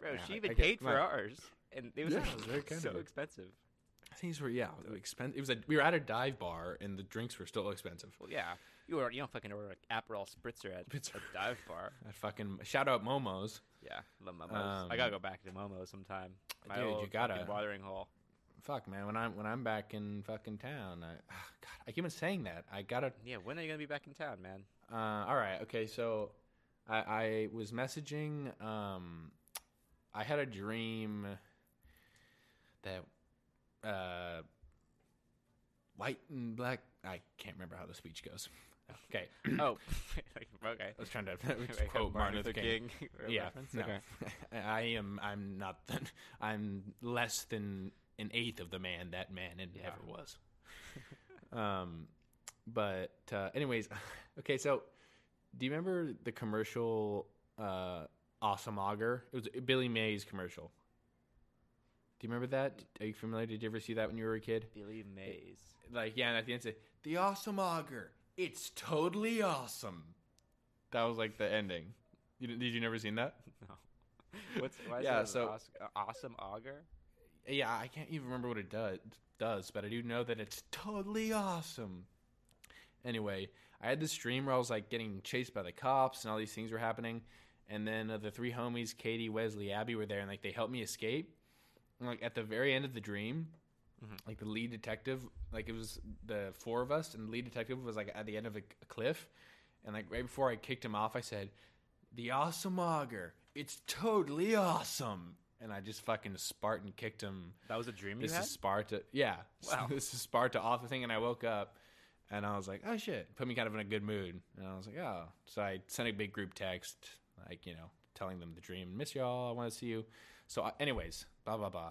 Bro, Yeah, she even I get- paid for my- ours, and it was, Yeah, it was very kind so expensive. Things were yeah, expensive. It was a we were at a dive bar and the drinks were still expensive. Well, yeah, you were you don't fucking order like Aperol spritzer at a dive bar. I fucking shout out Momo's. Yeah, love Momo's. Um, I gotta go back to Momo's sometime. My Dude, you gotta. watering hole. Fuck man, when I'm when I'm back in fucking town, I, ah, God, I keep on saying that. I gotta. Yeah, when are you gonna be back in town, man? Uh, all right, okay. So, I, I was messaging. Um, I had a dream that uh, white and black. I can't remember how the speech goes. Okay, oh, okay. I was trying to Like, quote Martin Luther King. yeah, reference? no. Okay. I am. I'm not. The, I'm less than an eighth of the man that man and Yeah. ever was. um, but uh, anyways, okay. So, do you remember the commercial uh, "Awesome Auger"? It was Billy Mays commercial. Do you remember that? Are you familiar? Did you ever see that when you were a kid? Billy Mays. Like, yeah, and at the end, it said, "The Awesome Auger, it's totally awesome." That was like the ending. You, did you never seen that? No. What's why is Yeah, so awesome auger? Yeah, I can't even remember what it does, does, but I do know that it's totally awesome. Anyway, I had this dream where I was like getting chased by the cops and all these things were happening, and then uh, the three homies, Katie, Wesley, Abby, were there, and like they helped me escape. And like at the very end of the dream, Mhm. like the lead detective, like it was the four of us, and the lead detective was like at the end of a, a cliff, and like right before I kicked him off, I said, "The awesome auger, it's totally awesome." And I just fucking Spartan kicked him That was a dream this is Sparta. Yeah. Wow. this is Sparta off the thing, and I woke up and I was like, oh shit. Put me kind of in a good mood. And I was like, oh. So I sent a big group text, like, you know, telling them the dream. Miss y'all. I want to see you. So, uh, anyways, blah, blah, blah.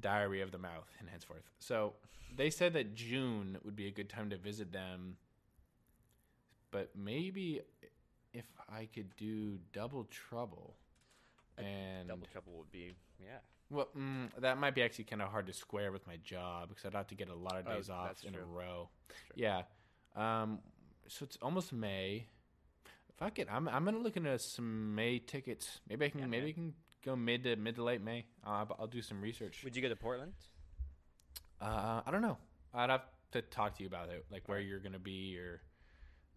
Diary of the mouth and henceforth. So they said that June would be a good time to visit them. But maybe if I could do double trouble. And Double trouble would be yeah. well, mm, that might be actually kind of hard to square with my job because I'd have to get a lot of Oh, days off in true. a row. Yeah. Um, so it's almost May. Fuck it, I'm I'm gonna look into some May tickets. Maybe I can Yeah, maybe man. I can go mid to mid to late May. Uh, but I'll do some research. Would you go to Portland? Uh, I don't know. I'd have to talk to you about it, like where you're gonna be, or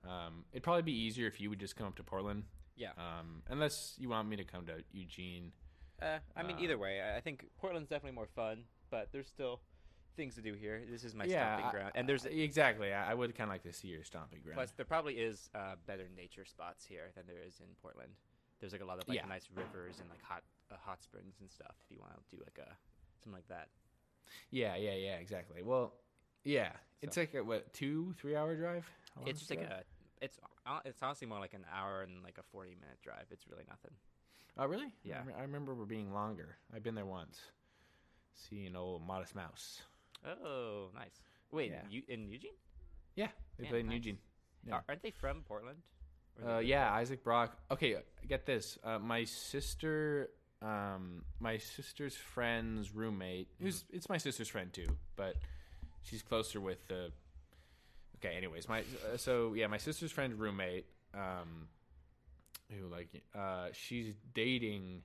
um, it'd probably be easier if you would just come up to Portland. Yeah. Um, unless you want me to come to Eugene. Uh, I mean, Uh, either way, I- I think Portland's definitely more fun, but there's still things to do here. This is my yeah, stomping ground, and there's I- exactly. I, I would kind of like to see your stomping ground. plus there probably is uh, better nature spots here than there is in Portland. There's like a lot of like Yeah. nice rivers and like hot uh, hot springs and stuff. If you want to do like a something like that. Yeah, yeah, yeah, exactly. Well, yeah, it's like a what two, three hour drive. It's just like a it's it's honestly more like an hour and like a 40 minute drive. It's really nothing. Oh, really? Yeah. I, remember we're being longer. I've been there once. Seeing old Modest Mouse. Oh, nice. Wait, Yeah. you in Eugene? Yeah, they played in nice. Eugene. Yeah. Are, aren't they from Portland? Uh, yeah. Isaac Brock. Okay, get this. Uh, my sister, um, my sister's friend's roommate. Who's it's my sister's friend too, but she's closer with the. Okay, anyways, my uh, so yeah, my sister's friend's roommate. Um, who like uh, she's dating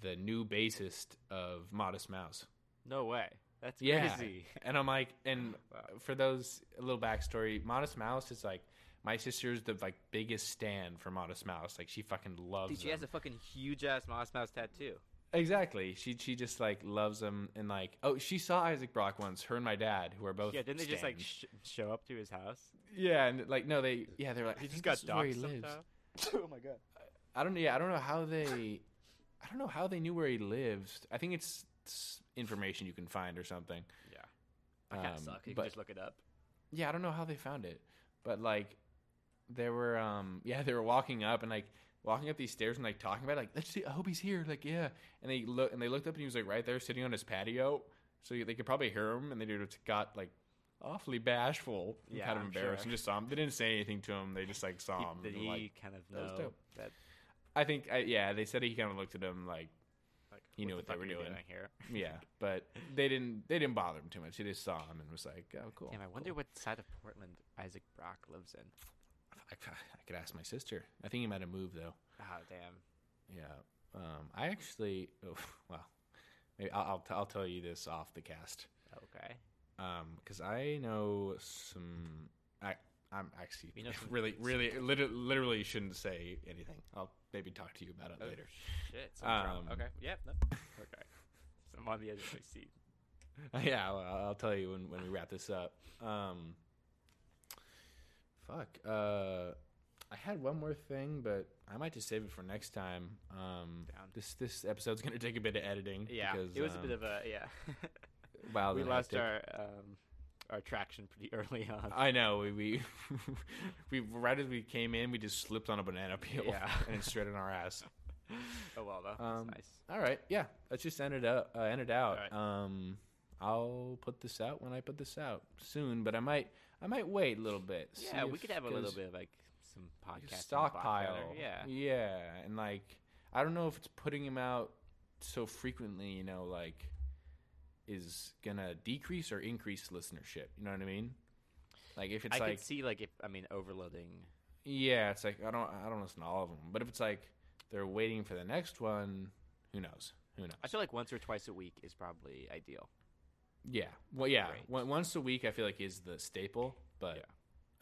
the new bassist of Modest Mouse. No way. That's Yeah. crazy. And I'm like, and Wow. for those a little backstory, Modest Mouse is like my sister's the like biggest stand for Modest Mouse. Like she fucking loves. Dude, she has a fucking huge ass Mouse Mouse tattoo. exactly. She she just like loves them and like oh she saw Isaac Brock once. Her and my dad who are both yeah, didn't they just like stans. sh- show up to his house? yeah and like no they yeah they're like He just got this where he lives. oh my god. I don't yeah I don't know how they I don't know how they knew where he lives. I think it's, it's information you can find or something. Yeah. I kind of Um, suck. You but- can just look it up. yeah, I don't know how they found it, but like, there were um yeah they were walking up and like walking up these stairs and like talking about it, like let's see I hope he's here like yeah and they look and they looked up and he was like right there sitting on his patio so they could probably hear him and they just got like awfully bashful and Yeah, kind of I'm embarrassed sure. and just saw him they didn't say anything to him they just like saw him did and, he like kind of that know dope. that? I think I, yeah they said he kind of looked at him like Like, He knew the what they were doing. here. yeah but they didn't they didn't bother him too much they just saw him and was like oh cool Damn, I wonder cool. what side of Portland Isaac Brock lives in. I, I could ask my sister I think he might have moved though Oh damn. Yeah. Um, I actually, oh, well, maybe I'll, I'll, t- I'll tell you this off the cast. Okay. Um, because I know some. I I'm actually You know really really literally, literally shouldn't say anything. I'll maybe talk to you about it Oh, later. Shit. Um, okay. Yeah. No. Okay. So I'm on the edge of my seat. yeah, well, I'll tell you when when we wrap this up. Um, fuck. Uh, I had one more thing, but I might just save it for next time. Um, Down. this this episode's gonna take a bit of editing. Yeah. because, it was a um, bit of a yeah. wild we lost our um our traction pretty early on. I know we we, we right as we came in, we just slipped on a banana peel Yeah. and it's straight on our ass. oh well though. Um, That's nice. All right, yeah, let's just end it up. Uh, end it out. All Um, I'll put this out when I put this out soon, but I might I might wait a little bit. Yeah, we if- could have a little bit of like some podcast stockpile. Yeah. yeah, and like I don't know if it's putting him out so frequently. You know, like is gonna decrease or increase listenership. You know what I mean? Like if it's I like could see like if I mean overloading. Yeah, it's like I don't I don't listen to all of them, but if it's like they're waiting for the next one, who knows? Who knows? I feel like once or twice a week is probably ideal. Yeah, well, yeah, Great. Once a week I feel like is the staple, but Yeah.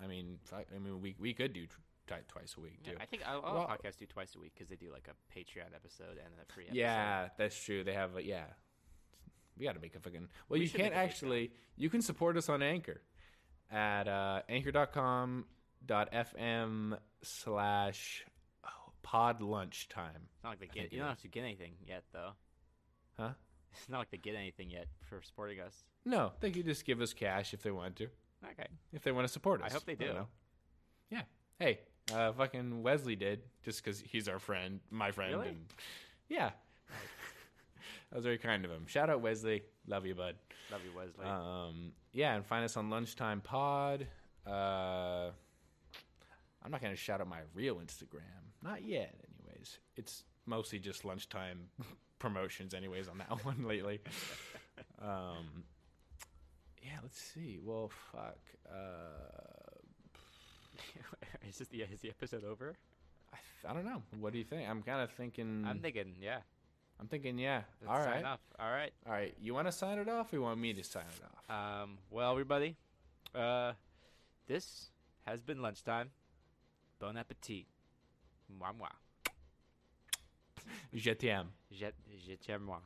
I mean, I mean, we we could do tw- twice a week Yeah, too. I think I'll Well- podcasts do twice a week because they do like a Patreon episode and a free episode. Yeah, that's true. They have a yeah. We got to make a fucking. Well, We you can't actually. You can support us on Anchor at uh, anchor.com dot fm slash oh, pod lunchtime. It's not like they get. You don't have to get anything yet, though. Huh? It's not like they get anything yet for supporting us. No, they could just give us cash if they want to. Okay. if they want to support us. I hope they know. Yeah. Hey, uh, fucking Wesley did just because he's our friend, my friend. Really? And yeah. that was very kind of him. Shout out Wesley. Love you, bud. Love you, Wesley. Um, yeah, and find us on Lunchtime Pod. Uh, I'm not going to shout out my real Instagram. Not yet, anyways. It's mostly just lunchtime promotions, anyways, on that one lately. Um, yeah, let's see. Well, fuck. Uh, is this the is the episode over? I, I don't know. What do you think? I'm kind of thinking. I'm thinking, yeah. I'm thinking, yeah. Let's All sign right. off. All right. All right. You want to sign it off, or you want me to sign it off? Um. Well, everybody, uh, this has been lunchtime. Bon appetit. Moi moi. Je t'aime. Je je t'aime moi.